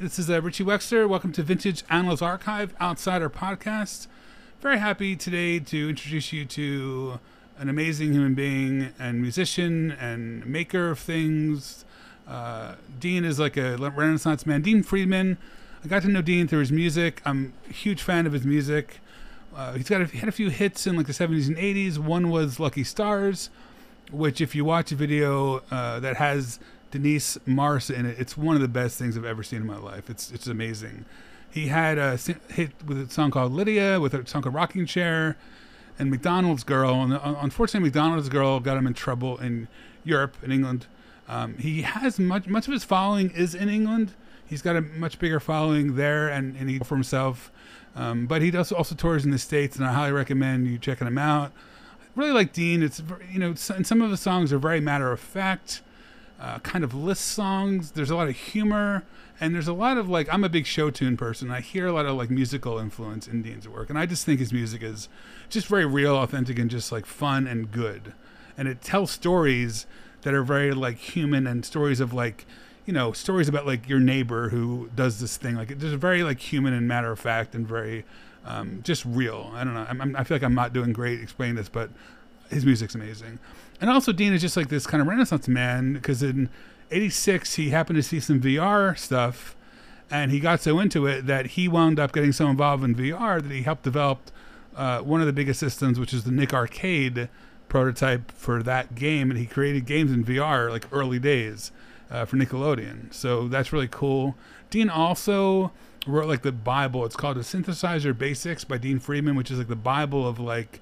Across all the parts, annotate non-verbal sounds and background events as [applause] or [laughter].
This is uh, Richie Wexler. Welcome to Vintage Animals Archive Outsider Podcast. Very happy today to introduce you to an amazing human being and musician and maker of things. Uh, Dean is like a Renaissance man. Dean Friedman. I got to know Dean through his music. I'm a huge fan of his music. Uh, he's got a, he had a few hits in like the 70s and 80s. One was Lucky Stars, which if you watch a video uh, that has Denise Marsa in it, it's one of the best things I've ever seen in my life. It's it's amazing. He had a hit with a song called Lydia, with a song called Rocking Chair, and McDonald's Girl. And uh, unfortunately, McDonald's Girl got him in trouble in Europe, in England. Um, he has much much of his following is in England. He's got a much bigger following there, and, and he for himself. Um, but he does also tours in the states, and I highly recommend you checking him out. I really like Dean. It's you know, and some of the songs are very matter of fact, uh, kind of list songs. There's a lot of humor, and there's a lot of like. I'm a big show tune person. I hear a lot of like musical influence in Dean's work, and I just think his music is just very real, authentic, and just like fun and good. And it tells stories that are very like human and stories of like you know stories about like your neighbor who does this thing like it's just very like human and matter of fact and very um, just real i don't know I'm, I'm, i feel like i'm not doing great explaining this but his music's amazing. And also dean is just like this kind of renaissance man because in 86 he happened to see some vr stuff and he got so into it that he wound up getting so involved in vr that he helped develop uh, one of the biggest systems which is the nick arcade prototype for that game and he created games in vr like early days uh, for nickelodeon. So that's really cool. Dean also wrote like the bible. It's called the synthesizer basics by dean friedman which is like the bible of like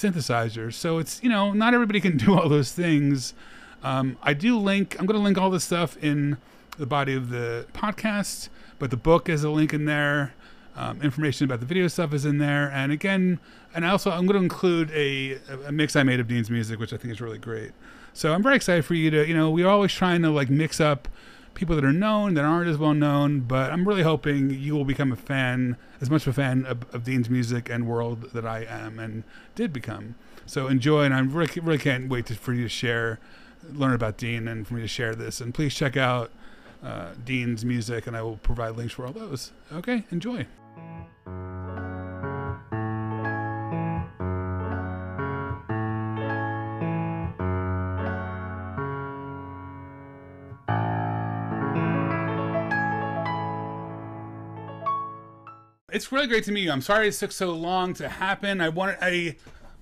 synthesizers. So it's you know not everybody can [laughs] do all those things. Um, i do link i'm going to link all this stuff in the body of the podcast but the book is a link in there. Um, information about the video stuff is in there, and again, and also I'm going to include a, a mix I made of Dean's music, which I think is really great. So I'm very excited for you to, you know, we're always trying to like mix up people that are known that aren't as well known, but I'm really hoping you will become a fan, as much of a fan of, of Dean's music and world that I am and did become. So enjoy, and I really, really can't wait to, for you to share, learn about Dean, and for me to share this. And please check out uh, Dean's music, and I will provide links for all those. Okay, enjoy. It's really great to meet you. I'm sorry it took so long to happen. I wanted, I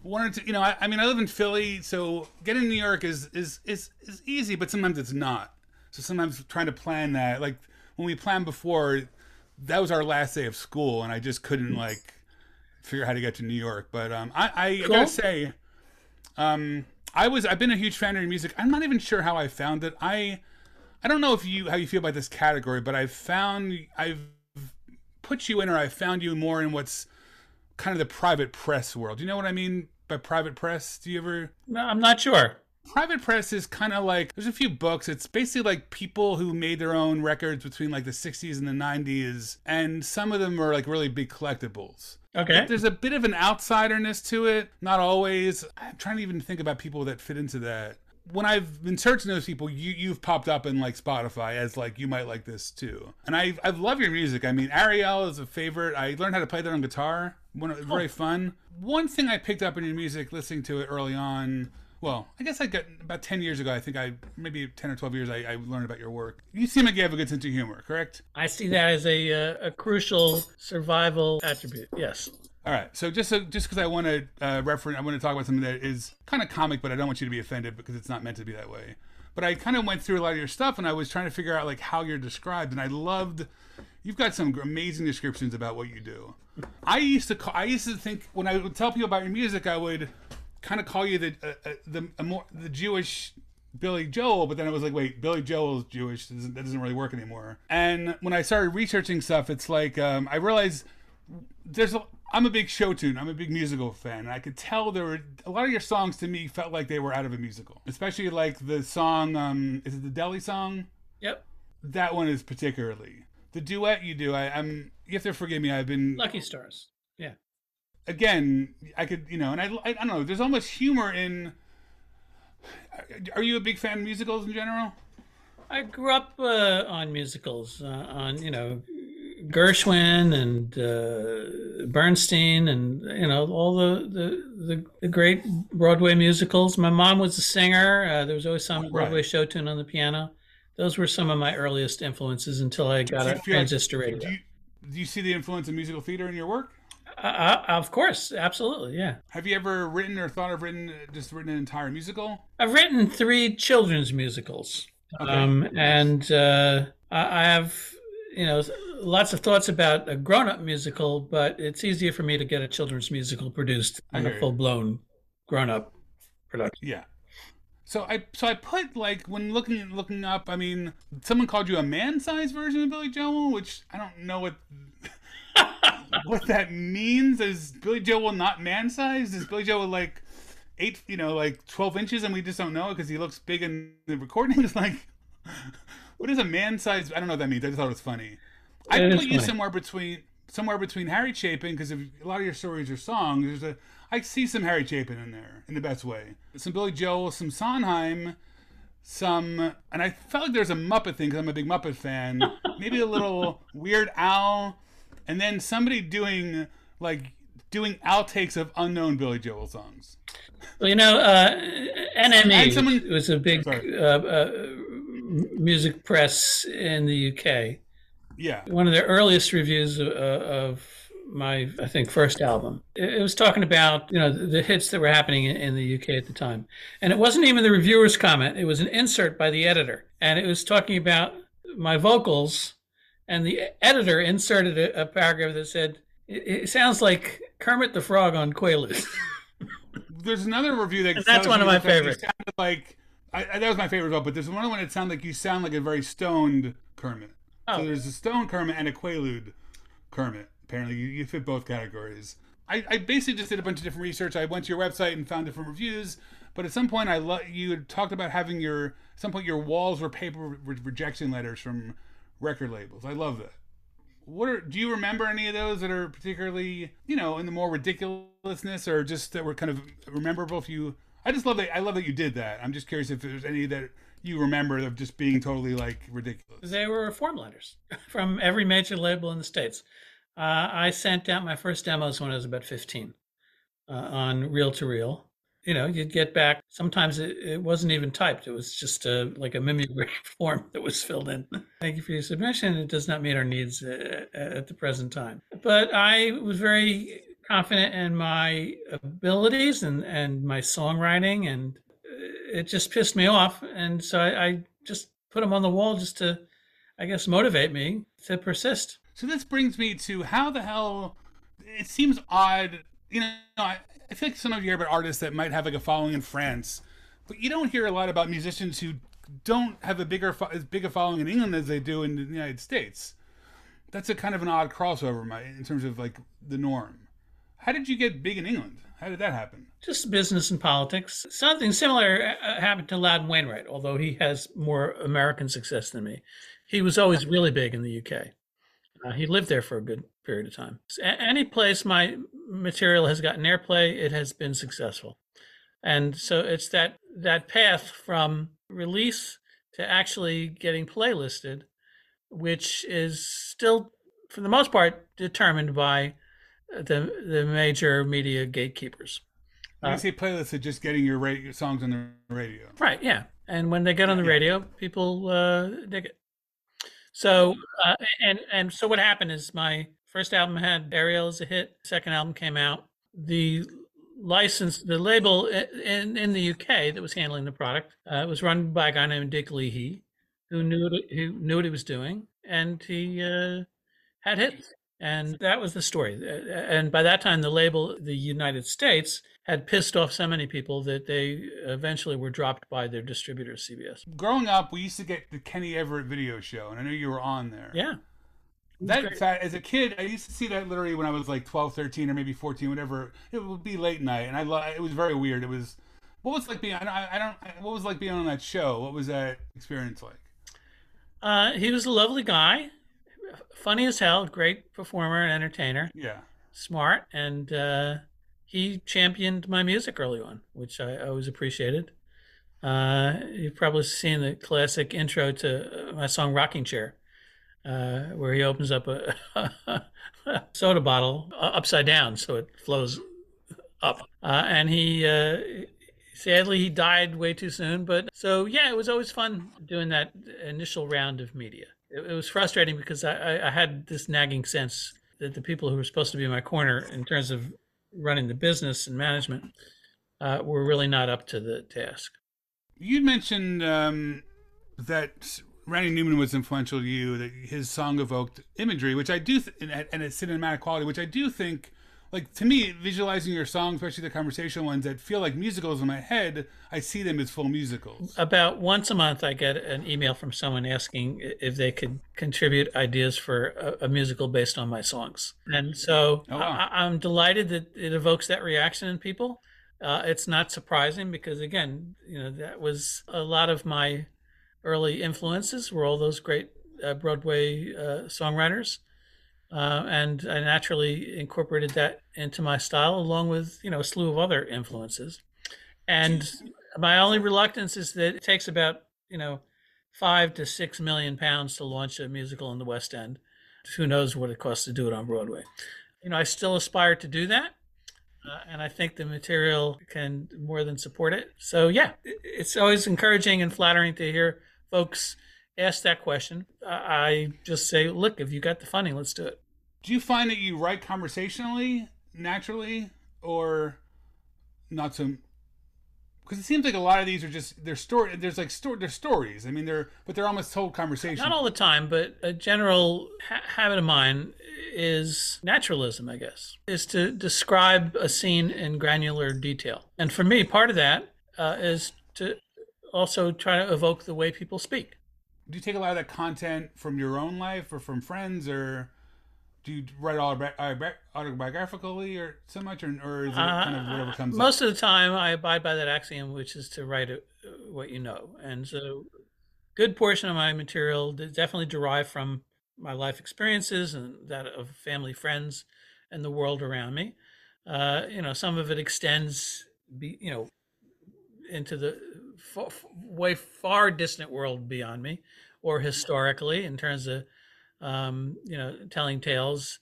wanted to, you know, I, I mean, I live in Philly, so getting to New York is is is is easy, but sometimes it's not. So sometimes trying to plan that, like when we planned before, that was our last day of school, and I just couldn't like figure out how to get to New York. But um, I, I, I Cool. gotta say, um, I was I've been a huge fan of your music. I'm not even sure how I found it. I I don't know if you how you feel about this category, but I've found I've put you in or I found you more in what's kind of the private press world. Do you know what I mean by private press? Do you ever No, I'm not sure. private press is kind of like there's a few books it's basically like people who made their own records between like the 60s and the 90s and some of them are like really big collectibles Okay. there's a bit of an outsiderness to it not always i'm trying to even think about people that fit into that when I've been searching those people, you you've popped up in like Spotify as like you might like this too, and I I love your music. I mean, Ariel is a favorite. I learned how to play that on guitar. One very fun. One thing I picked up in your music, listening to it early on. Well, I guess I got about ten years ago. I think I maybe ten or twelve years. I, I learned about your work. You seem like you have a good sense of humor, correct? I see that as a uh, a crucial survival attribute. Yes. All right. So just so, just because I want to uh, reference, I want to talk about something that is kind of comic, but I don't want you to be offended because it's not meant to be that way. But I kind of went through a lot of your stuff, and I was trying to figure out like how you're described, and I loved. You've got some amazing descriptions about what you do. I used to call, I used to think when I would tell people about your music, I would kind of call you the uh, uh, the more the Jewish Billy Joel, but then I was like, wait, Billy Joel's Jewish. That doesn't, that doesn't really work anymore. And when I started researching stuff, it's like um, I realized there's a, I'm a big show tune. I'm a big musical fan, and I could tell there were a lot of your songs to me felt like they were out of a musical, especially like the song. Um, is it the Deli song? Yep. That one is particularly the duet you do. I, I'm you have to forgive me. I've been Lucky Stars. Yeah. again, I could, you know, and I, I, I don't know. There's almost humor in. Are you a big fan of musicals in general? I grew up uh, on musicals, uh, on you know Gershwin and uh, Bernstein, and you know all the, the, the the great Broadway musicals. My mom was a singer. Uh, there was always some Broadway show tune on the piano. Those were some of my earliest influences until I got a transistor like, radio. Do you, do you see the influence of musical theater in your work? Uh, of course, absolutely, yeah. Have you ever written or thought of written just written an entire musical? I've written three children's musicals, okay. um, and uh, I have you know lots of thoughts about a grown-up musical, but it's easier for me to get a children's musical produced than a full-blown grown-up production. Yeah. So I so I put like when looking looking up, I mean, someone called you a man-sized version of Billy Joel, which I don't know what [laughs] what that means. Is Billy Joel not man-sized? Is Billy Joel like eight, you know, like twelve inches, and we just don't know it because he looks big in the recording? It's [laughs] like, what is a man-sized? I don't know what that means. I just thought it was funny. I put you somewhere between somewhere between Harry Chapin because a lot of your stories are songs. There's a I see some Harry Chapin in there in the best way. Some Billy Joel, some Sondheim, some, and I felt like there's a Muppet thing because I'm a big Muppet fan. [laughs] Maybe a little Weird Al, and then somebody doing like doing outtakes of unknown Billy Joel songs. Well, you know, uh, NME someone, was a big uh, uh, music press in the UK. Yeah, one of the earliest reviews of, of my I think first album. It, was talking about you know the, hits that were happening in, the UK at the time, and it wasn't even the reviewer's comment. It was an insert by the editor, and it was talking about my vocals, and the editor inserted a, a paragraph that said, "It, it, sounds like Kermit the Frog on Quaaludes." There's another review that that's one of my favorites. Like I, I, that was my favorite but there's one one that sounds like you sound like a very stoned Kermit. Oh. So there's a stone Kermit and a Quaalude Kermit. Apparently, you, you fit both categories. I, I basically just did a bunch of different research. I went to your website and found different reviews. But at some point, I lo- you had talked about having your at some point your walls were paper re- rejection letters from record labels. I love that. What are, do you remember any of those that are particularly you know in the more ridiculousness or just that were kind of rememberable? If you, I just love that. I love that you did that. I'm just curious if there's any that you remember of just being totally like ridiculous. They were form letters [laughs] from every major label in the states. Uh, I sent out my first demos when I was about 15 uh, on reel to reel. You know, you'd get back. Sometimes it, it wasn't even typed. It was just a, like a mimeograph [laughs] form that was filled in. [laughs] Thank you for your submission. It does not meet our needs uh, at the present time. But I was very confident in my abilities and, and my songwriting, and uh, it just pissed me off. And so I, I just put them on the wall just to, I guess, motivate me to persist. So this brings me to how the hell it seems odd. You know, I, I feel like sometimes you hear about artists that might have like a following in France, but you don't hear a lot about musicians who don't have a bigger as big a following in England as they do in the United States. That's a kind of an odd crossover in terms of like the norm. How did you get big in England? How did that happen? Just business and politics. Something similar uh, happened to Loudon Wainwright, although he has more American success than me. He was always really big in the UK. Uh, he lived there for a good period of time. Any place my material has gotten airplay, it has been successful. And so it's that that path from release to actually getting playlisted, which is still, for the most part, determined by the the major media gatekeepers. You uh, say are just getting your, radio, songs on the radio. Right. Yeah. And when they get on the radio, people uh, dig it. So uh, and and so what happened is my first album had Ariel as a hit. Second album came out. The license, the label in in the UK that was handling the product uh, was run by a guy named Dick Leahy, who knew what, who knew what he was doing, and he uh, had hits. And that was the story. And by that time, the label, the United States, had pissed off so many people that they eventually were dropped by their distributor, CBS. Growing up, we used to get the Kenny Everett video show, and I know you were on there. Yeah. That fact, as a kid, I used to see that literally when I was like 12, 13, or maybe 14, whatever. It would be late night, and I lo- it was very weird. It was what was like being I, I don't what was like being on that show. What was that experience like? Uh, he was a lovely guy funny as hell, great performer and entertainer. Yeah. smart, and uh, he championed my music early on, which I always appreciated. Uh, you've probably seen the classic intro to my song "Rocking Chair," uh, where he opens up a, a [laughs] soda bottle upside down so it flows up, uh, and he uh, sadly he died way too soon. But so yeah, it was always fun doing that initial round of media. It, it was frustrating because I, I had this nagging sense that the people who were supposed to be my corner in terms of running the business and management uh, were really not up to the task. You mentioned um, that Randy Newman was influential to you. That his song evoked imagery, which I do, th- and, and its cinematic quality, which I do think like to me, visualizing your songs, especially the conversational ones that feel like musicals in my head, I see them as full musicals. About once a month, I get an email from someone asking if they could contribute ideas for a, a musical based on my songs, and so oh, wow. I, am delighted that it evokes that reaction in people. Uh, it's not surprising because again, you know, that was a lot of my early influences were all those great uh, Broadway uh, songwriters uh, and I naturally incorporated that into my style, along with you know a slew of other influences. And my only reluctance is that it takes about you know five to six million pounds to launch a musical in the West End. Who knows what it costs to do it on Broadway? You know, I still aspire to do that, uh, and I think the material can more than support it. So yeah, it's always encouraging and flattering to hear folks ask that question, I just say, look, if you got the funding, let's do it. Do you find that you write conversationally, naturally, or not so? Because it seems like a lot of these are just they're story. There's like story. They're stories. I mean, they're but they're almost told conversation. Not all the time, but a general ha- habit of mine is naturalism. I guess is to describe a scene in granular detail. And for me, part of that uh, is to also try to evoke the way people speak do you take a lot of that content from your own life or from friends or do you write all autobiographically or so much or, or is it uh, kind of whatever comes most up? of the time i abide by that axiom which is to write what you know and so good portion of my material definitely derived from my life experiences and that of family friends and the world around me uh, you know some of it extends be, you know into the way far distant world beyond me, or historically in terms of um, you know telling tales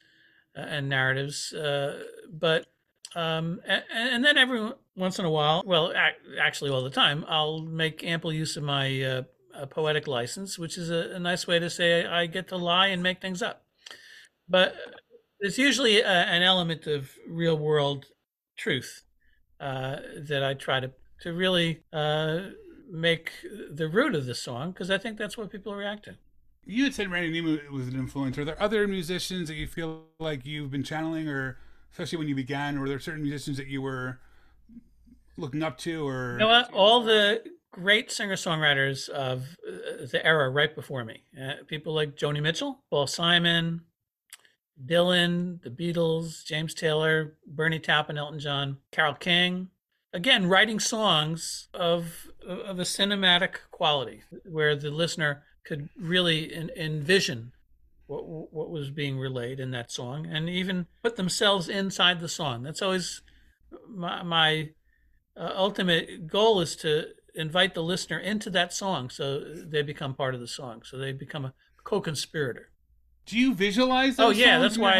uh, and narratives. Uh, but um, and, and, then every once in a while, well, ac- actually all the time, I'll make ample use of my uh, poetic license, which is a, a, nice way to say I get to lie and make things up. But there's usually a, an element of real world truth uh, that I try to to really uh, make the root of the song because I think that's what people react to. You had said Randy Newman was an influence. Are there other musicians that you feel like you've been channeling, or especially when you began, or there certain musicians that you were looking up to, or you know what? all the great singer songwriters of uh, the era right before me, uh, people like Joni Mitchell, Paul Simon, Dylan, the Beatles, James Taylor, Bernie Taupin, Elton John, Carole King, again writing songs of of a cinematic quality where the listener could really envision what what was being relayed in that song and even put themselves inside the song. That's always my, my uh, ultimate goal is to invite the listener into that song so they become part of the song so they become a co-conspirator. Do you visualize oh yeah that's why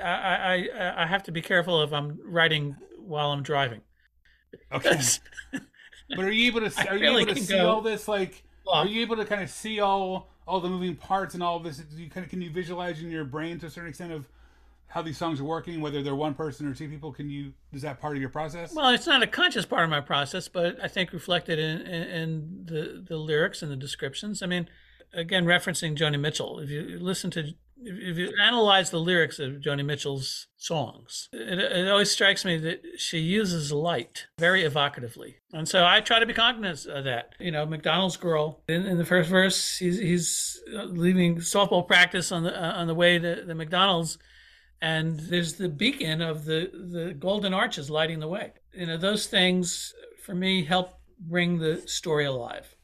I, I, I, I have to be careful if i'm writing while i'm driving Okay. [laughs] but are you able to are you really able to see go. all this like are you able to kind of see all all the moving parts and all of this? Do you kind of can you visualize in your brain to a certain extent of how these songs are working whether they're one person or two people? Can you is that part of your process? Well it's not a conscious part of my process but i think reflected in, in, in the the lyrics and the descriptions. I mean again referencing joni mitchell if you listen to if you analyze the lyrics of Joni Mitchell's songs, it, it, always strikes me that she uses light very evocatively. And so I try to be cognizant of that. You know, McDonald's girl, in, in the first verse, he's, he's leaving softball practice on the, uh, on the way to the McDonald's. And there's the beacon of the, the golden arches lighting the way. You know, those things for me help bring the story alive.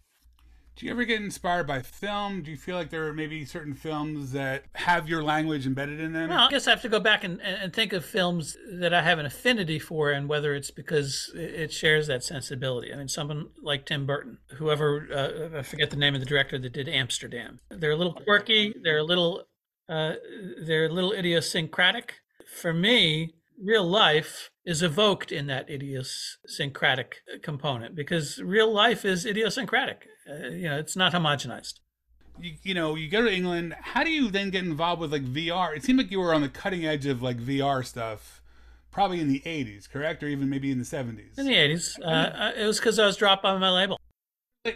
Do you ever get inspired by film? Do you feel like there are maybe certain films that have your language embedded in them? Well, I guess I have to go back and, and think of films that I have an affinity for, and whether it's because it shares that sensibility. I mean, someone like Tim Burton, whoever uh, I forget the name of the director that did Amsterdam. They're a little quirky. They're a little uh, they're a little idiosyncratic. For me, real life is evoked in that idiosyncratic component because real life is idiosyncratic. Uh, you know, it's not homogenized. You, you know, you go to England. How do you then get involved with like VR? It seemed like you were on the cutting edge of like VR stuff, probably in the '80s, correct, or even maybe in the '70s. In the '80s, uh, it was because I was dropped by my label.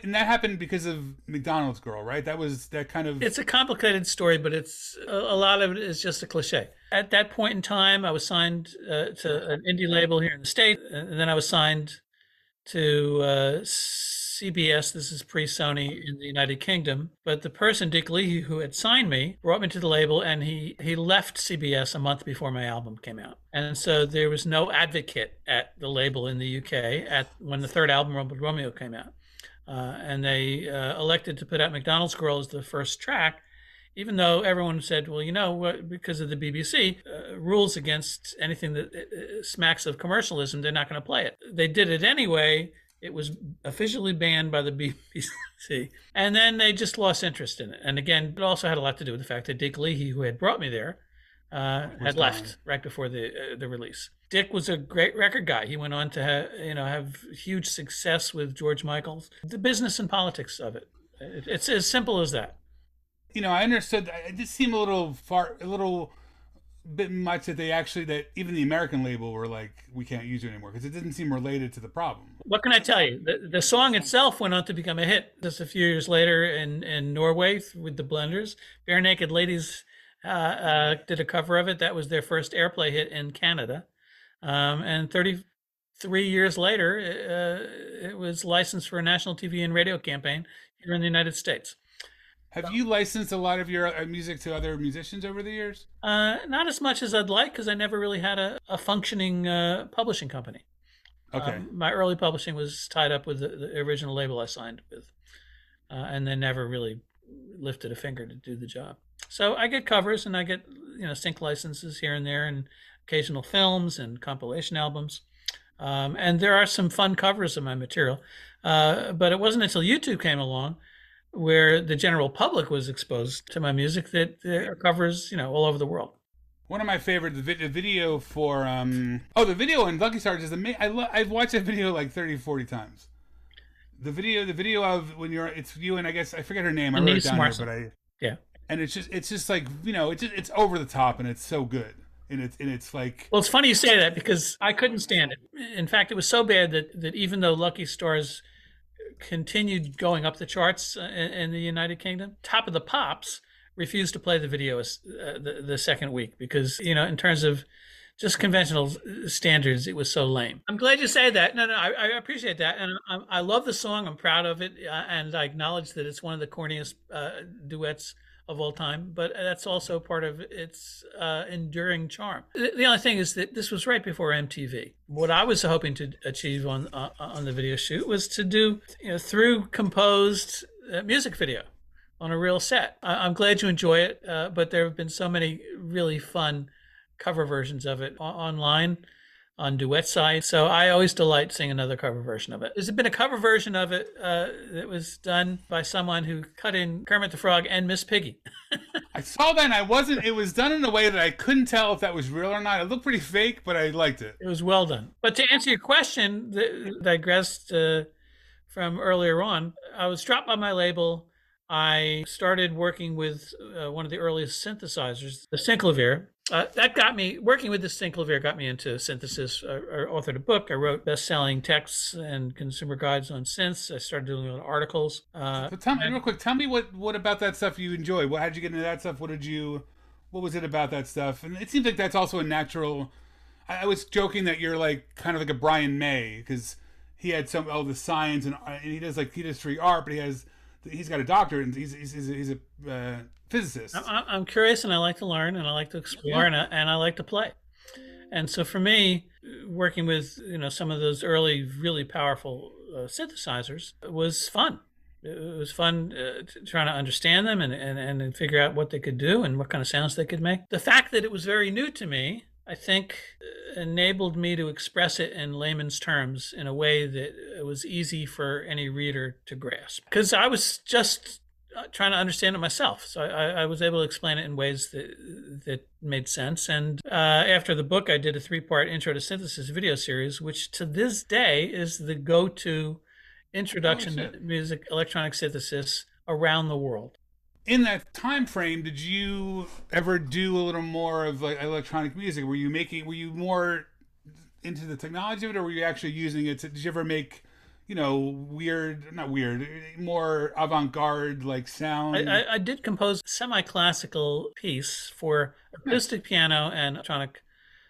And that happened because of McDonald's Girl, right? That was that kind of. It's a complicated story, but it's a, lot of it is just a cliche. At that point in time, I was signed uh, to an indie label here in the state, and then I was signed to uh, CBS. This is pre Sony in the United Kingdom. But the person, Dick Leahy, who had signed me, brought me to the label, and he he left CBS a month before my album came out. And so there was no advocate at the label in the UK at when the third album, Rumpled Romeo, came out. Uh, and they uh, elected to put out McDonald's Girl as the first track, even though everyone said, well, you know, because of the BBC uh, rules against anything that uh, uh, smacks of commercialism, they're not going to play it. They did it anyway. It was officially banned by the [laughs] BBC. And then they just lost interest in it. And again, it also had a lot to do with the fact that Dick Leahy, who had brought me there, uh, had left right before the the release. Dick was a great record guy. He went on to have, you know have huge success with George Michaels. The business and politics of it. It's as simple as that. You know, I understood. It just seemed a little far, a little bit much that they actually that even the American label were like, we can't use it anymore because it didn't seem related to the problem. What can I tell you? The, the song itself went on to become a hit just a few years later in in Norway with the Blenders. Barenaked Ladies uh, uh, did a cover of it. That was their first airplay hit in Canada. Um, and 33 years later, uh, it was licensed for a national TV and radio campaign here in the United States. Have you licensed a lot of your uh, music to other musicians over the years? Uh, not as much as I'd like because I never really had a, a functioning uh, publishing company. Okay. Um, my early publishing was tied up with the, the original label I signed with, uh, and then never really lifted a finger to do the job. So I get covers and I get you know sync licenses here and there, and occasional films and compilation albums. Um, and there are some fun covers of my material. Uh, but it wasn't until YouTube came along where the general public was exposed to my music that covers, you know, all over the world. One of my favorite the video for um oh the video in Lucky Stars is amazing. I lo- I've watched that video like 30 40 times. The video the video of when you're it's you and I guess I forget her name. I wrote it down here, but I yeah. And it's just it's just like you know it's just, it's over the top and it's so good and it's and it's like well it's funny you say that because i couldn't stand it in fact it was so bad that that even though lucky stars continued going up the charts uh, in, in the united kingdom top of the pops refused to play the video uh, the, the second week because you know in terms of just conventional standards, it was so lame. I'm glad you say that. No, no, I, I appreciate that, and I, I, love the song. I'm proud of it, uh, and I acknowledge that it's one of the corniest uh, duets of all time, but that's also part of its uh, enduring charm. The only thing is that this was right before MTV. What I was hoping to achieve on uh, on the video shoot was to do you know through composed uh, music video on a real set. I- am glad you enjoy it, uh, but there have been so many really fun cover versions of it o- online on duet side. So I always delight seeing another cover version of it. There's been a cover version of it uh, that was done by someone who cut in Kermit the Frog and Miss Piggy. [laughs] I saw that and I wasn't, it was done in a way that I couldn't tell if that was real or not. It looked pretty fake, but I liked it. It was well done. But to answer your question, the, digressed uh, from earlier on, I was dropped by my label. I started working with uh, one of the earliest synthesizers, the Synclavier, uh, that got me working with the Synclavier got me into synthesis. I, I authored a book. I wrote best-selling texts and consumer guides on synths. I started doing a lot of articles. Uh, so tell me real quick. Tell me what what about that stuff you enjoy. What how'd you get into that stuff? What did you? What was it about that stuff? And it seems like that's also a natural. I, I was joking that you're like kind of like a Brian May because he had some all the science and, and he does like he does free art, but he has he's got a doctorate and he's he's, he's a uh, physicist. I'm, I'm, curious and I like to learn and I like to explore yeah. and, I, and I like to play. And so for me, working with you know some of those early really powerful uh, synthesizers was fun. It was fun uh, trying to understand them and, and, and figure out what they could do and what kind of sounds they could make. The fact that it was very new to me, I think, uh, enabled me to express it in layman's terms in a way that it was easy for any reader to grasp. Because I was just trying to understand it myself. So I, I, was able to explain it in ways that that made sense. And uh, after the book, I did a three part intro to synthesis video series, which to this day is the go to introduction oh, to music electronic synthesis around the world. In that time frame, did you ever do a little more of like electronic music? Were you making? Were you more into the technology of it, or were you actually using it? To, did you ever make you know, weird, not weird, more avant garde like sound. I, I, I did compose semi classical piece for acoustic piano and electronic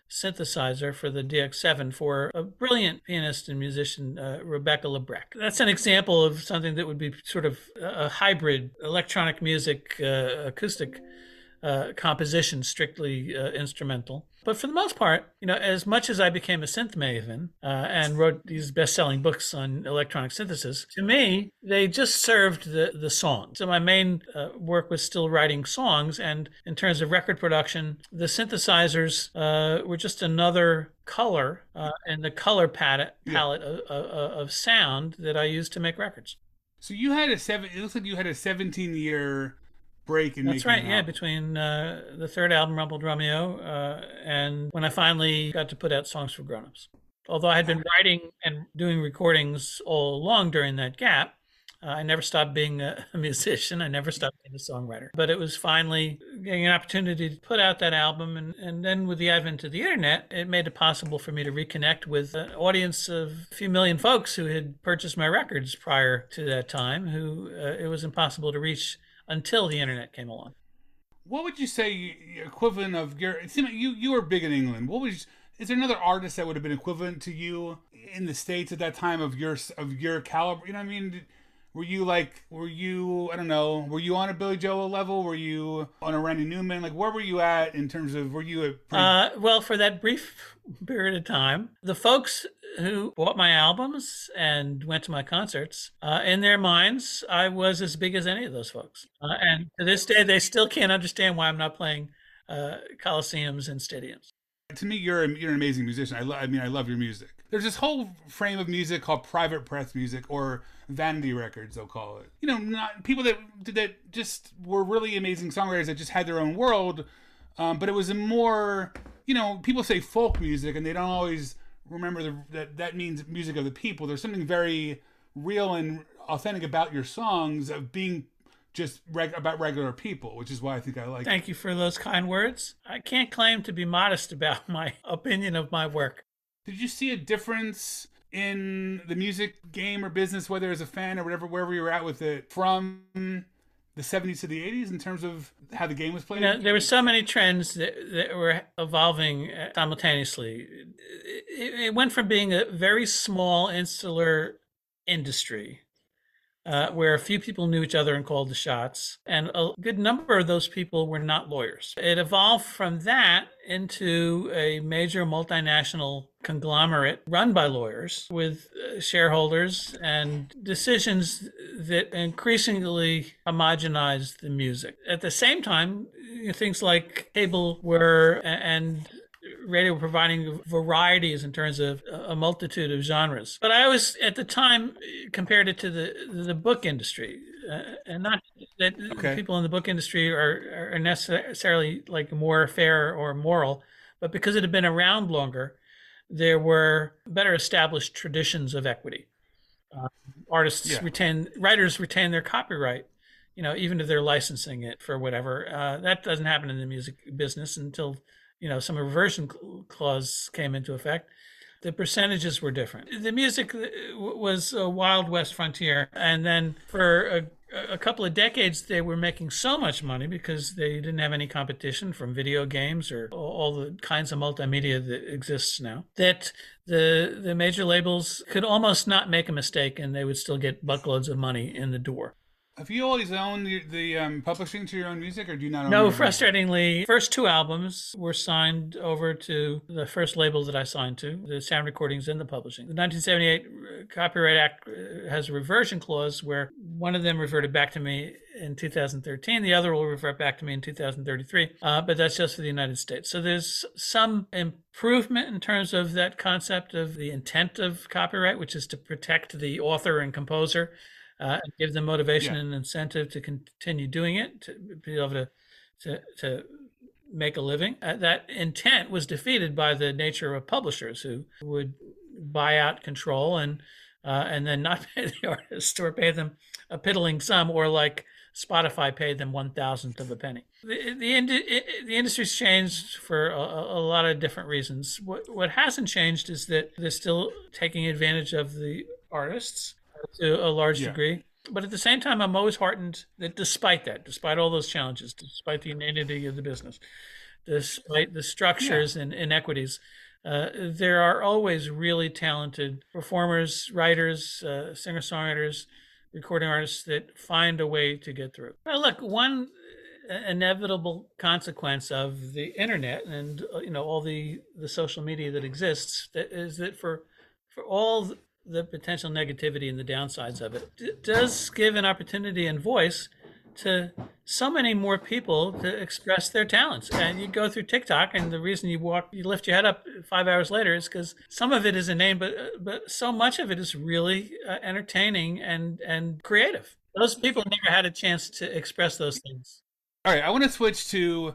synthesizer for the DX7 for a brilliant pianist and musician, uh, Rebecca Lebrecht. That's an example of something that would be sort of a hybrid electronic music, uh, acoustic uh, composition, strictly uh, instrumental. But for the most part, you know, as much as I became a synth maven uh, and wrote these best-selling books on electronic synthesis, to me they just served the the song. So my main uh, work was still writing songs, and in terms of record production, the synthesizers uh, were just another color uh, in the color palette palette of, of, of sound that I used to make records. So you had a seven. It looks like you had a 17 year break in That's right, yeah, between uh, the third album, Rumpled Romeo, uh, and when I finally got to put out Songs for Grownups. Although I had been writing and doing recordings all along during that gap, uh, I never stopped being a, [laughs] a, musician. I never stopped being a songwriter. But it was finally getting an opportunity to put out that album. And, and then with the advent of the internet, it made it possible for me to reconnect with an audience of a few million folks who had purchased my records prior to that time, who uh, it was impossible to reach until the internet came along. What would you say equivalent of your? It seemed like you you were big in England. What was is there another artist that would have been equivalent to you in the states at that time of your of your caliber? You know what I mean? Were you like, were you, I don't know, were you on a Billy Joel level? Were you on a Randy Newman? Like, where were you at in terms of, were you a pretty... uh, well, for that brief period of time, the folks who bought my albums and went to my concerts, uh, in their minds, I was as big as any of those folks. Uh, and to this day, they still can't understand why I'm not playing uh, coliseums and stadiums. To me, you're you're an amazing musician. I, lo- I mean, I love your music. There's this whole frame of music called private press music or vanity records, they'll call it. You know, not people that that just were really amazing songwriters that just had their own world. Um, but it was a more, you know, people say folk music and they don't always remember the, that that means music of the people. There's something very real and authentic about your songs of being just reg- about regular people, which is why I think I like. Thank you for those kind words. I can't claim to be modest about [laughs] my opinion of my work. Did you see a difference in the music game or business, whether as a fan or whatever, wherever you're at with it, from the 70s to the 80s in terms of how the game was played? You know, there were so many trends that, that were evolving uh, simultaneously. It, it went from being a very small, insular industry uh, where a few people knew each other and called the shots, and a good number of those people were not lawyers. It evolved from that into a major multinational conglomerate run by lawyers with uh, shareholders and decisions that increasingly homogenized the music. At the same time, things like cable were and radio providing varieties in terms of a multitude of genres. But I always, at the time, compared it to the the book industry, uh, and not that okay. people in the book industry are are necessarily like more fair or moral, but because it had been around longer, there were better established traditions of equity. Uh, artists yeah. retain, writers retain their copyright you know, even if they're licensing it for whatever. Uh, that doesn't happen in the music business until you know, some reversion clause came into effect, the percentages were different. The music uh, was a wild west frontier, and then for a, a couple of decades they were making so much money because they didn't have any competition from video games or all the kinds of multimedia that exists now that the the major labels could almost not make a mistake and they would still get buckloads of money in the door Have you always owned the, the um, publishing to your own music, or do you not? Own No, frustratingly, first two albums were signed over to the first label that I signed to, the Sound Recordings and the Publishing. The 1978 Copyright Act uh, has a reversion clause where one of them reverted back to me in 2013, the other will revert back to me in 2033, uh, but that's just for the United States. So there's some improvement in terms of that concept of the intent of copyright, which is to protect the author and composer uh, and give them motivation Yeah. and incentive to continue doing it, to be able to to, to make a living. Uh, that intent was defeated by the nature of publishers who would buy out control and uh, and then not [laughs] pay the artists or pay them a piddling sum, or like Spotify paid them one thousandth of a penny. The the, indi- the industry's changed for a, a lot of different reasons. What what hasn't changed is that they're still taking advantage of the artists to a large Yeah. degree. But at the same time, I'm always heartened that despite that, despite all those challenges, despite the inanity of the business, despite the structures and inequities, uh, there are always really talented performers, writers, uh, singer songwriters, recording artists that find a way to get through. Well, look, one uh, inevitable consequence of the internet and uh, you know all the the social media that exists that is that for for all the potential negativity and the downsides of it, it does give an opportunity and voice to so many more people to express their talents. And you go through TikTok, and the reason you walk, you lift your head up five hours later is because some of it is inane, but but so much of it is really uh, entertaining and and creative. Those people never had a chance to express those things. All right, I want to switch to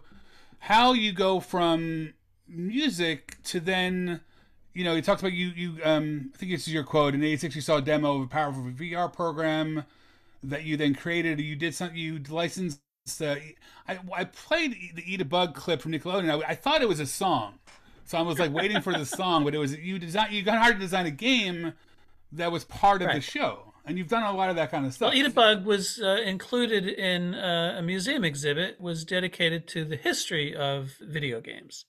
how you go from music to then, you know, you talked about you you um I think this is your quote in '86 you saw a demo of a powerful VR program that you then created. You did something you licensed. Uh, I I played the Eat a Bug clip from Nickelodeon. I, I thought it was a song, so I was like waiting for the [laughs] song, but it was you design you got hired to design a game that was part of the show, and you've done a lot of that kind of stuff. Well, Eat a Bug was uh, included in uh, a museum exhibit, was dedicated to the history of video games.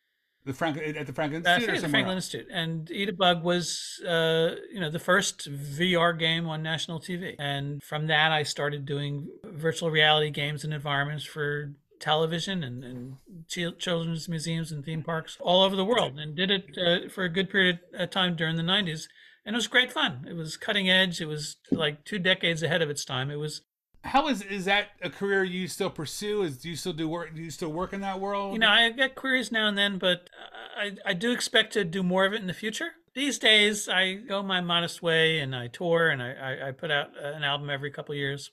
The Frank at the Franklin Uh, Institute think or the Franklin? Institute. And Eat a Bug was, uh, you know, the first VR game on national TV. And from that, I started doing virtual reality games and environments for television and, and chil- children's museums and theme parks all over the world and did it uh, for a good period of time during the 90s. And it was great fun. It was cutting edge. It was like two decades ahead of its time. It was How is is that a career you still pursue? Is do you still do work? Do you still work in that world? You know, I get queries now and then, but I, I do expect to do more of it in the future. These days, I go my modest way and I tour and I, I, I put out an album every couple of years.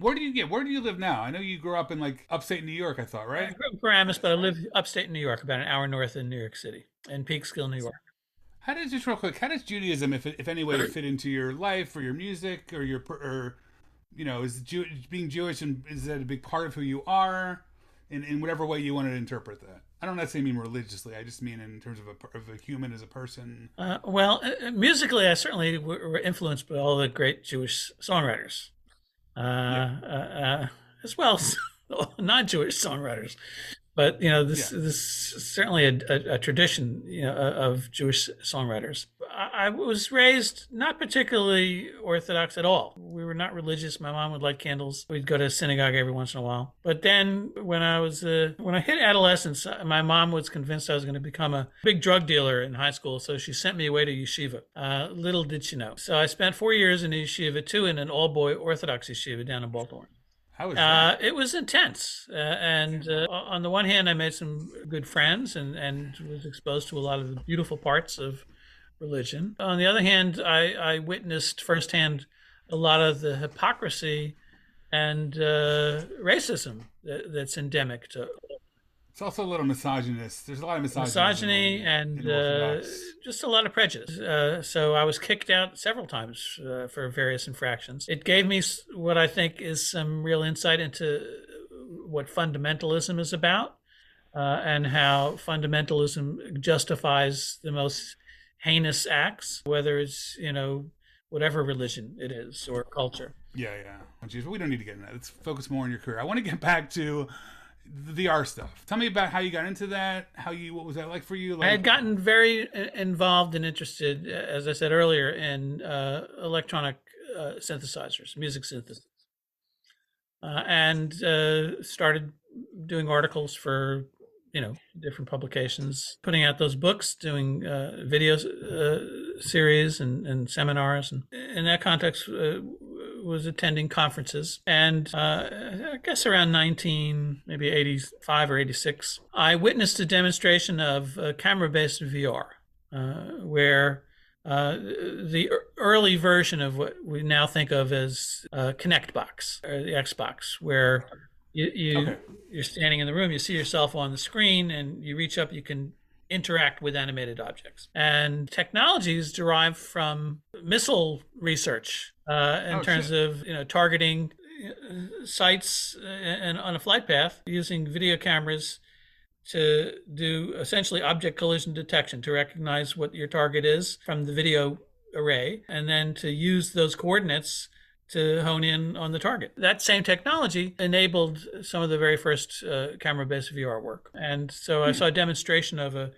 where do you get? Where do you live now? I know you grew up in like upstate New York. I thought, right? I grew up in Paramus, but I live upstate New York, about an hour north of New York City, in Peekskill, New York. How does just real quick? How does Judaism, if if any way, fit into your life or your music or your or you know, is Jew, being Jewish and is that a big part of who you are? In in whatever way you want to interpret that. I don't necessarily mean religiously. I just mean in terms of a of a human as a person. Uh, well, uh, musically, I certainly w- were influenced by all the great Jewish songwriters, uh, uh, uh, as well as [laughs] non-Jewish songwriters. But you know, this Yeah. this is certainly a, a, a tradition, you know, of Jewish songwriters. I, was raised not particularly Orthodox at all. We were not religious. My mom would light candles. We'd go to synagogue every once in a while. But then, when I was uh, when I hit adolescence, uh, my mom was convinced I was going to become a big drug dealer in high school, so she sent me away to yeshiva. Uh, little did she know. So I spent four years in a yeshiva, two in an all-boy Orthodox yeshiva down in Baltimore. How is Uh, it was intense, uh, and uh, on the one hand, I made some good friends and, and was exposed to a lot of the beautiful parts of religion. On the other hand, I, I witnessed firsthand a lot of the hypocrisy and uh, racism that, that's endemic to It's also a little misogynist. There's a lot of misogyny. misogyny and uh, just a lot of prejudice. Uh, so I was kicked out several times uh, for various infractions. It gave me what I think is some real insight into what fundamentalism is about uh, and how fundamentalism justifies the most heinous acts, whether it's, you know, whatever religion it is or culture. Yeah, yeah. Oh, Jeez, but we don't need to get into that. Let's focus more on your career. I want to get back to the VR stuff. Tell me about how you got into that. How you what was that like for you? Like, I had gotten very uh, involved and interested, uh, as I said earlier, in uh, electronic uh, synthesizers, music synthesis. uh, and uh, started doing articles for you know different publications, putting out those books, doing uh, video uh, series and, and, seminars, and in that context. Uh, was attending conferences, and uh, I guess around 19, maybe 85 or 86, I witnessed a demonstration of camera-based VR, where uh, the early version of what we now think of as uh, Kinect box or the Xbox, where you, you okay. you're standing in the room, you see yourself on the screen, and you reach up, you can interact with animated objects. And technologies derived from missile research uh, in oh, terms shit. of you know targeting uh, sites and on a flight path using video cameras to do essentially object collision detection to recognize what your target is from the video array and then to use those coordinates to hone in on the target. That same technology enabled some of the very first uh, camera based VR work. And so I hmm. saw a demonstration of a,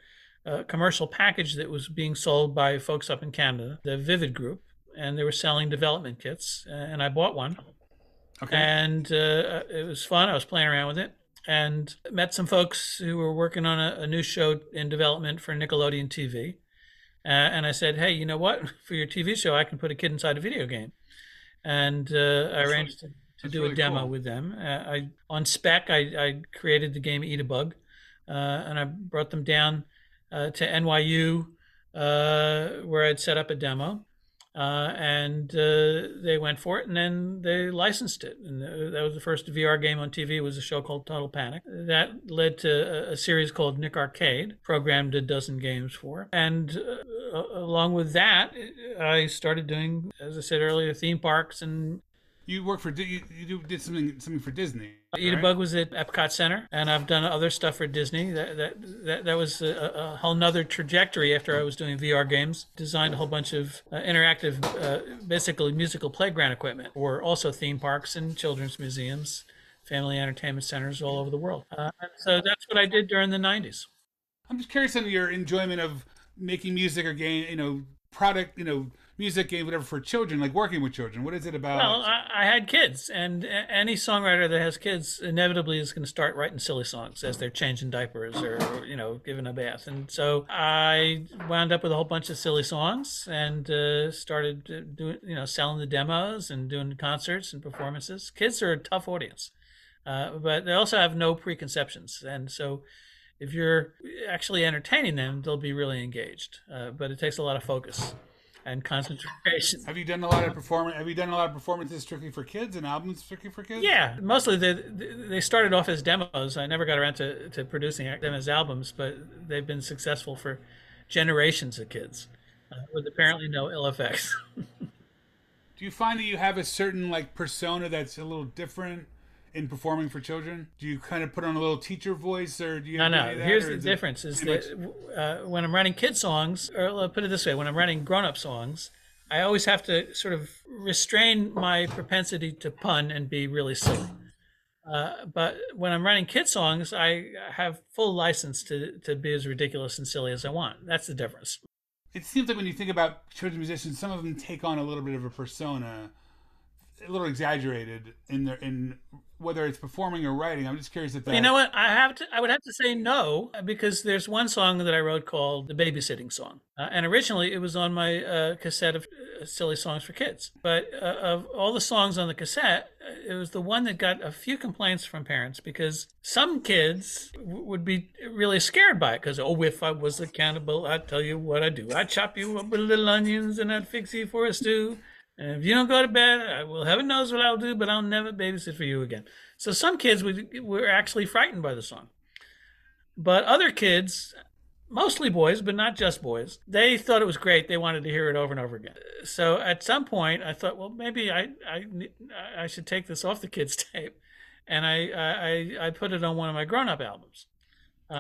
a, commercial package that was being sold by folks up in Canada, the Vivid Group, and they were selling development kits. And I bought one. Okay. And uh, it was fun. I was playing around with it and met some folks who were working on a, a new show in development for Nickelodeon TV. Uh, and I said, hey, you know what? [laughs] For your TV show, I can put a kid inside a video game. And uh, I arranged to, to do really a demo cool. with them. Uh, I on spec, I, I created the game Eat a Bug, uh, and I brought them down uh, to NYU, uh, where I'd set up a demo. Uh, and uh, they went for it, and then they licensed it. And that was the first VR game on TV. Was a show called Total Panic. That led to a, series called Nick Arcade, programmed a dozen games for. And uh, along with that, I started doing, as I said earlier, theme parks and you work for you, you did something something for Disney. Right? Eat a Bug was at Epcot Center, and I've done other stuff for Disney. That that that, that was a, a whole nother trajectory after I was doing VR games. Designed a whole bunch of uh, interactive, uh, basically musical playground equipment, or also theme parks and children's museums, family entertainment centers all over the world. Uh, so that's what I did during the '90s. I'm just curious on your enjoyment of making music or game, you know, product, you know music game, whatever for children, like working with children? What is it about? Well, I, I had kids, and any songwriter that has kids inevitably is going to start writing silly songs as they're changing diapers or you know giving a bath. And so I wound up with a whole bunch of silly songs and uh, started doing you know selling the demos and doing concerts and performances. Kids are a tough audience, uh, but they also have no preconceptions, and so if you're actually entertaining them, they'll be really engaged. Uh, but it takes a lot of focus and concentration. Have you done a lot of performance? Have you done a lot of performances strictly for kids and albums strictly for kids? Yeah, mostly they they started off as demos. I never got around to, to producing them as albums, but they've been successful for generations of kids uh, with apparently no ill effects. [laughs] Do you find that you have a certain like persona that's a little different in performing for children? Do you kind of put on a little teacher voice, or do you? No, no. Here's the difference: is that uh, when I'm writing kid songs, or I'll put it this way, when I'm writing grown-up songs, I always have to sort of restrain my propensity to pun and be really silly. Uh, but when I'm writing kid songs, I have full license to to be as ridiculous and silly as I want. That's the difference. It seems like when you think about children's musicians, some of them take on a little bit of a persona a little exaggerated in their in whether it's performing or writing. I'm just curious if that. You know what? I have to. I would have to say no because there's one song that I wrote called the babysitting song, uh, and originally it was on my uh, cassette of uh, silly songs for kids. But uh, of all the songs on the cassette, it was the one that got a few complaints from parents because some kids w- would be really scared by it because oh, if I was a cannibal, I'd tell you what I'd do. I'd chop you up with little onions and I'd fix you for a stew. And if you don't go to bed, I, well, heaven knows what I'll do, but I'll never babysit for you again. So some kids would, were actually frightened by the song. But other kids, mostly boys, but not just boys, they thought it was great. They wanted to hear it over and over again. So at some point, I thought, well, maybe I, I, I should take this off the kids' [laughs] tape. And I, I, I put it on one of my grown up albums. Uh,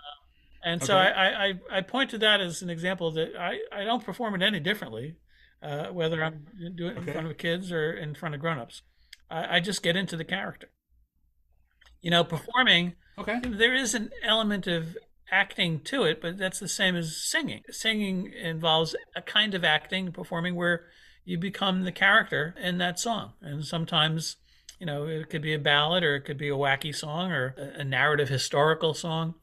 and so. I, I, I point to that as an example that I, I don't perform it any differently uh, whether I'm doing it in front of kids or in front of grown-ups. I, I just get into the character. You know, performing. Okay. There is an element of acting to it, but that's the same as singing. Singing involves a kind of acting, performing where you become the character in that song, and sometimes You know, it could be a ballad or it could be a wacky song or a narrative historical song.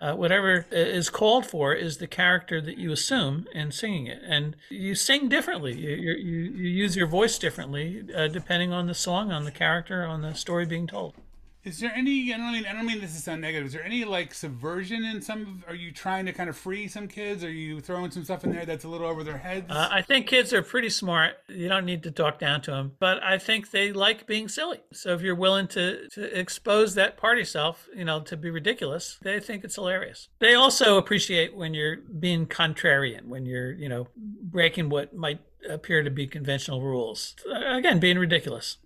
Uh, whatever is called for is the character that you assume in singing it, and you sing differently. You you, you use your voice differently uh, depending on the song, on the character, on the story being told. Is there any? I don't mean. I don't mean this to sound negative. Is there any like subversion in some? Are you trying to kind of free some kids? Are you throwing some stuff in there that's a little over their heads? Uh, I think kids are pretty smart. You don't need to talk down to them, but I think they like being silly. So if you're willing to to expose that party self, you know, to be ridiculous, they think it's hilarious. They also appreciate when you're being contrarian, when you're you know breaking what might appear to be conventional rules. Again, being ridiculous.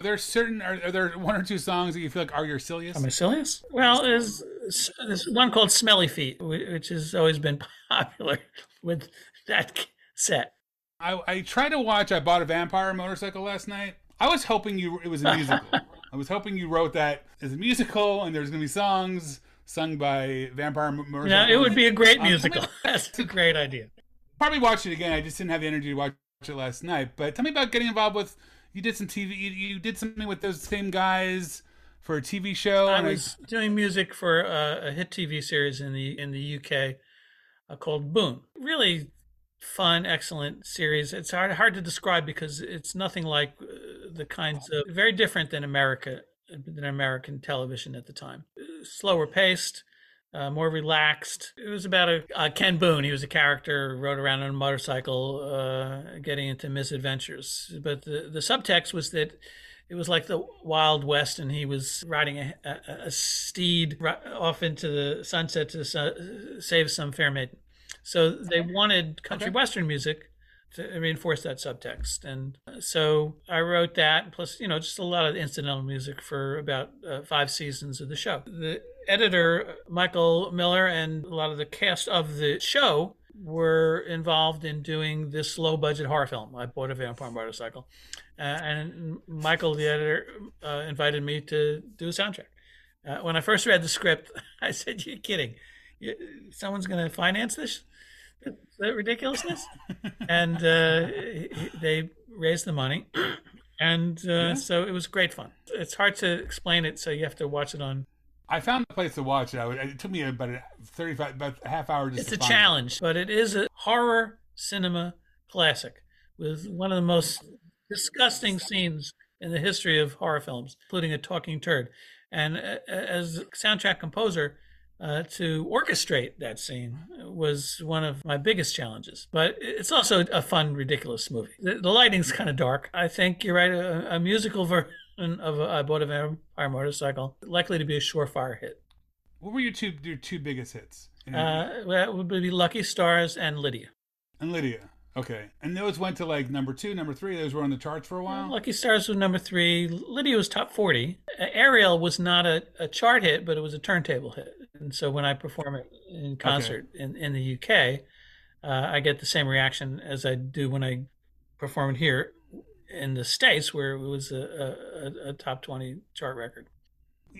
Are there certain are, are there one or two songs that you feel like are your silliest? Am I silliest? Well, there's, there's one called "Smelly Feet," which has always been [laughs] popular with that set. I, I tried to watch. I bought a vampire motorcycle last night. I was hoping you it was a musical. [laughs] I was hoping you wrote that as a musical, and there's gonna be songs sung by vampire motorcycle. Yeah, it would be a great musical. [laughs] Um, That's a great idea. Probably watch it again. I just didn't have the energy to watch it last night. But tell me about getting involved with you did some TV. You, you did something with those same guys for a TV show. I was I... doing music for a, a, hit TV series in the in the UK uh, called Boon. Really fun, excellent series. It's hard hard to describe because it's nothing like uh, the kinds of very different than America than American television at the time. Slower paced uh, more relaxed. It was about a uh, Ken Boon. He was a character, rode around on a motorcycle, uh, getting into misadventures. But the, the subtext was that it was like the Wild West, and he was riding a, a, a steed off into the sunset to su- save some fair maiden. So they wanted country okay. western music to reinforce that subtext. And so I wrote that, plus, you know, just a lot of incidental music for about uh, five seasons of the show. The editor, Michael Miller, and a lot of the cast of the show were involved in doing this low budget horror film. I bought a vampire motorcycle. Uh, and Michael, the editor, uh, invited me to do a soundtrack. Uh, when I first read the script, [laughs] I said, You're kidding. You, someone's going to finance this? that ridiculousness? [laughs] and uh, they raised the money. And uh, yeah. so it was great fun. It's hard to explain it, so you have to watch it on I found a place to watch it. it took me about a thirty-five, about a half hour. Just it's a challenge, it. but it is a horror cinema classic with one of the most disgusting scenes in the history of horror films, including a talking turd. And uh, as soundtrack composer, uh, to orchestrate that scene was one of my biggest challenges. But it's also a fun, ridiculous movie. The, the lighting's kind of dark. I think you're right. A, a musical version of a, a boat of Vampire motorcycle, likely to be a surefire hit. What were your two your two biggest hits? Uh, that would be Lucky Stars and Lydia. And Lydia. Okay. And those went to like number two, number three. Those were on the charts for a while? Lucky Stars was number three. Lydia was top 40. Uh, Ariel was not a, a chart hit, but it was a turntable hit. And so when I perform it in concert okay. in, in the UK, uh, I get the same reaction as I do when I perform it here in the states where it was a, a, a, top 20 chart record.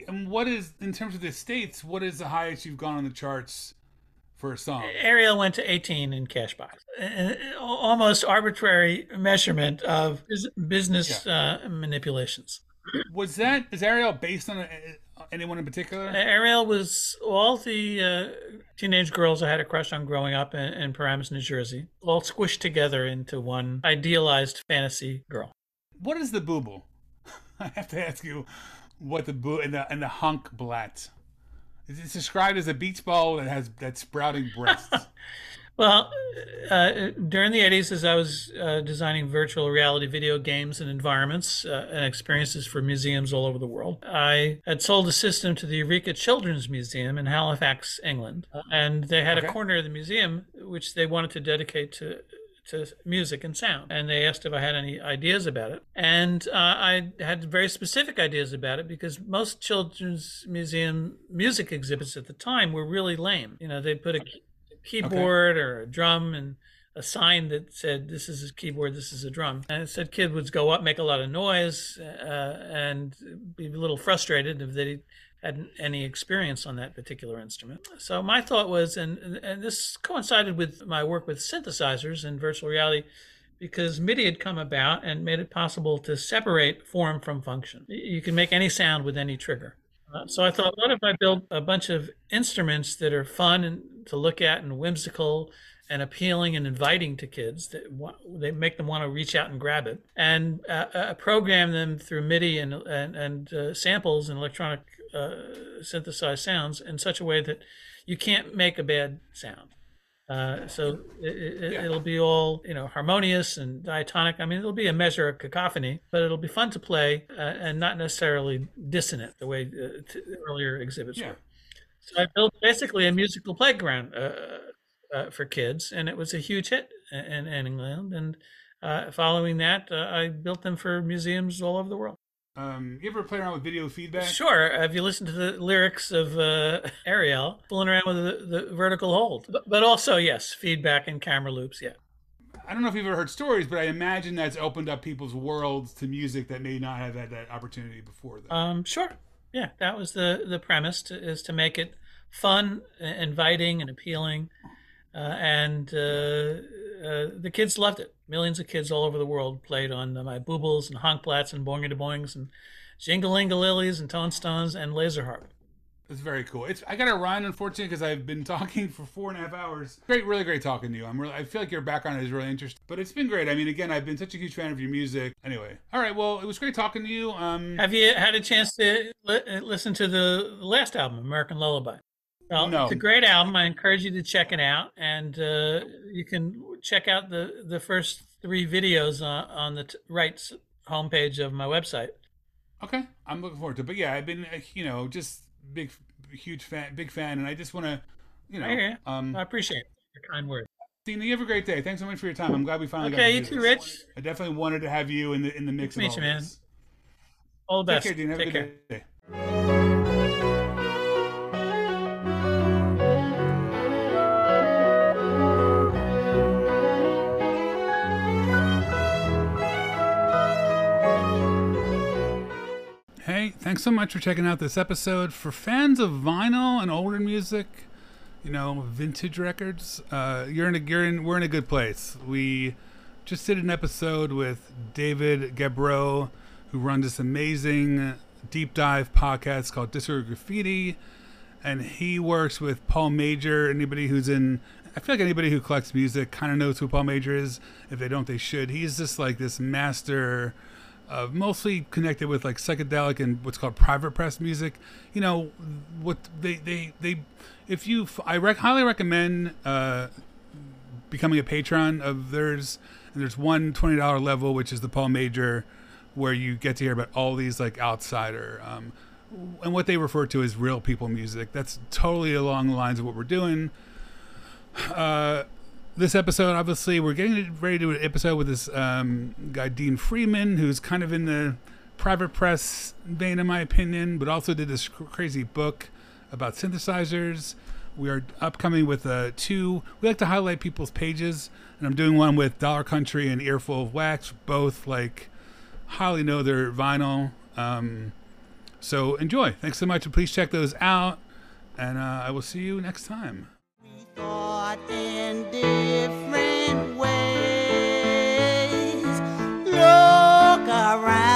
And what is in terms of the states what is the highest you've gone on the charts for a song? Ariel went to 18 in cashbox an almost arbitrary measurement of business yeah. uh, manipulations. Was that is ariel based on a, anyone in particular? Ariel was all the uh, teenage girls I had a crush on growing up in, in Paramus, New Jersey, all squished together into one idealized fantasy girl. What is the booble? [laughs] I have to ask you what the boo and the and the honkblat. It's described as a beach ball that has that sprouting breasts. [laughs] Well, uh, during the 80s, as I was uh, designing virtual reality video games and environments uh, and experiences for museums all over the world, I had sold a system to the Eureka Children's Museum in Halifax, England. And they had okay. a corner of the museum which they wanted to dedicate to to music and sound. And they asked if I had any ideas about it. And uh, I had very specific ideas about it because most children's museum music exhibits at the time were really lame. You know, they put a keyboard okay. or a drum and a sign that said this is a keyboard this is a drum and it said kids would go up make a lot of noise uh, and be a little frustrated if they hadn't any experience on that particular instrument so my thought was and and this coincided with my work with synthesizers and virtual reality because MIDI had come about and made it possible to separate form from function. You can make any sound with any trigger. Uh, so I thought, what if I build a bunch of instruments that are fun and to look at and whimsical and appealing and inviting to kids that they make them want to reach out and grab it and uh, uh, program them through MIDI and and, and uh, samples and electronic uh, synthesized sounds in such a way that you can't make a bad sound. Uh, so it, it, Yeah. it'll be all you know harmonious and diatonic. I mean, it'll be a measure of cacophony, but it'll be fun to play uh, and not necessarily dissonant the way uh, t- earlier exhibits Yeah. were. So I built basically a musical playground uh, uh, for kids, and it was a huge hit in, in England. And uh, following that, uh, I built them for museums all over the world. Um, you ever play around with video feedback? Sure. Have you listened to the lyrics of uh, Ariel fooling around with the, the vertical hold? But, but also, yes, feedback and camera loops. Yeah. I don't know if you've ever heard stories, but I imagine that's opened up people's worlds to music that may not have had that opportunity before. Um, sure. Yeah, that was the the premise to, is to make it fun, uh, inviting, and appealing, uh, and uh, uh, the kids loved it. Millions of kids all over the world played on my boobles and honkblats and boinga de boings and jingalingalilies and tone stones and laser harp. It's very cool. It's I got to run, unfortunately, because I've been [laughs] talking for four and a half hours. Great, really great talking to you. I'm really, I feel like your background is really interesting, but it's been great. I mean, again, I've been such a huge fan of your music. Anyway, all right. Well, it was great talking to you. Um, Have you had a chance to li- uh, listen to the last album, American Lullaby? Well, No. it's a great album. I encourage you to check it out, and uh, you can check out the the first three videos on, on the t- right homepage of my website. okay, I'm looking forward to. it. But yeah, I've been, uh, you know, just big, huge fan, big fan, and I just want to, you know, I um, I appreciate your kind words. Dina, you have a great day. Thanks so much for your time. I'm glad we finally got. Okay, you too. Rich. I definitely wanted to have you in the in the mix. Good of to all meet you, man. All the best. Take care, Dean. Have a good care. day. Thanks so much for checking out this episode. For fans of vinyl and older music, you know, vintage records, uh, you're in a you're in we're in a good place. We just did an episode with David Gebro, who runs this amazing deep dive podcast called Discord Graffiti, and he works with Paul Major. Anybody who's in, I feel like anybody who collects music kind of knows who Paul Major is. If they don't, they should. He's just like this master uh, mostly connected with like psychedelic and what's called private press music. You know, what they they they if you I rec- highly recommend uh, becoming a patron of theirs. And there's one twenty dollar level, which is the Paul Major, where you get to hear about all these like outsider. Um, and what they refer to as real people music. That's totally along the lines of what we're doing. Uh, this episode, obviously, we're getting ready to do an episode with this um, guy Dean Friedman, who's kind of in the private press vein, in my opinion, but also did this cr- crazy book about synthesizers. We are upcoming with uh, two. We like to highlight people's pages, and I'm doing one with Dollar Country and Earful of Wax. Both like highly know their vinyl. Um, so enjoy. Thanks so much, and please check those out. And uh, I will see you next time thought in different ways. Look around.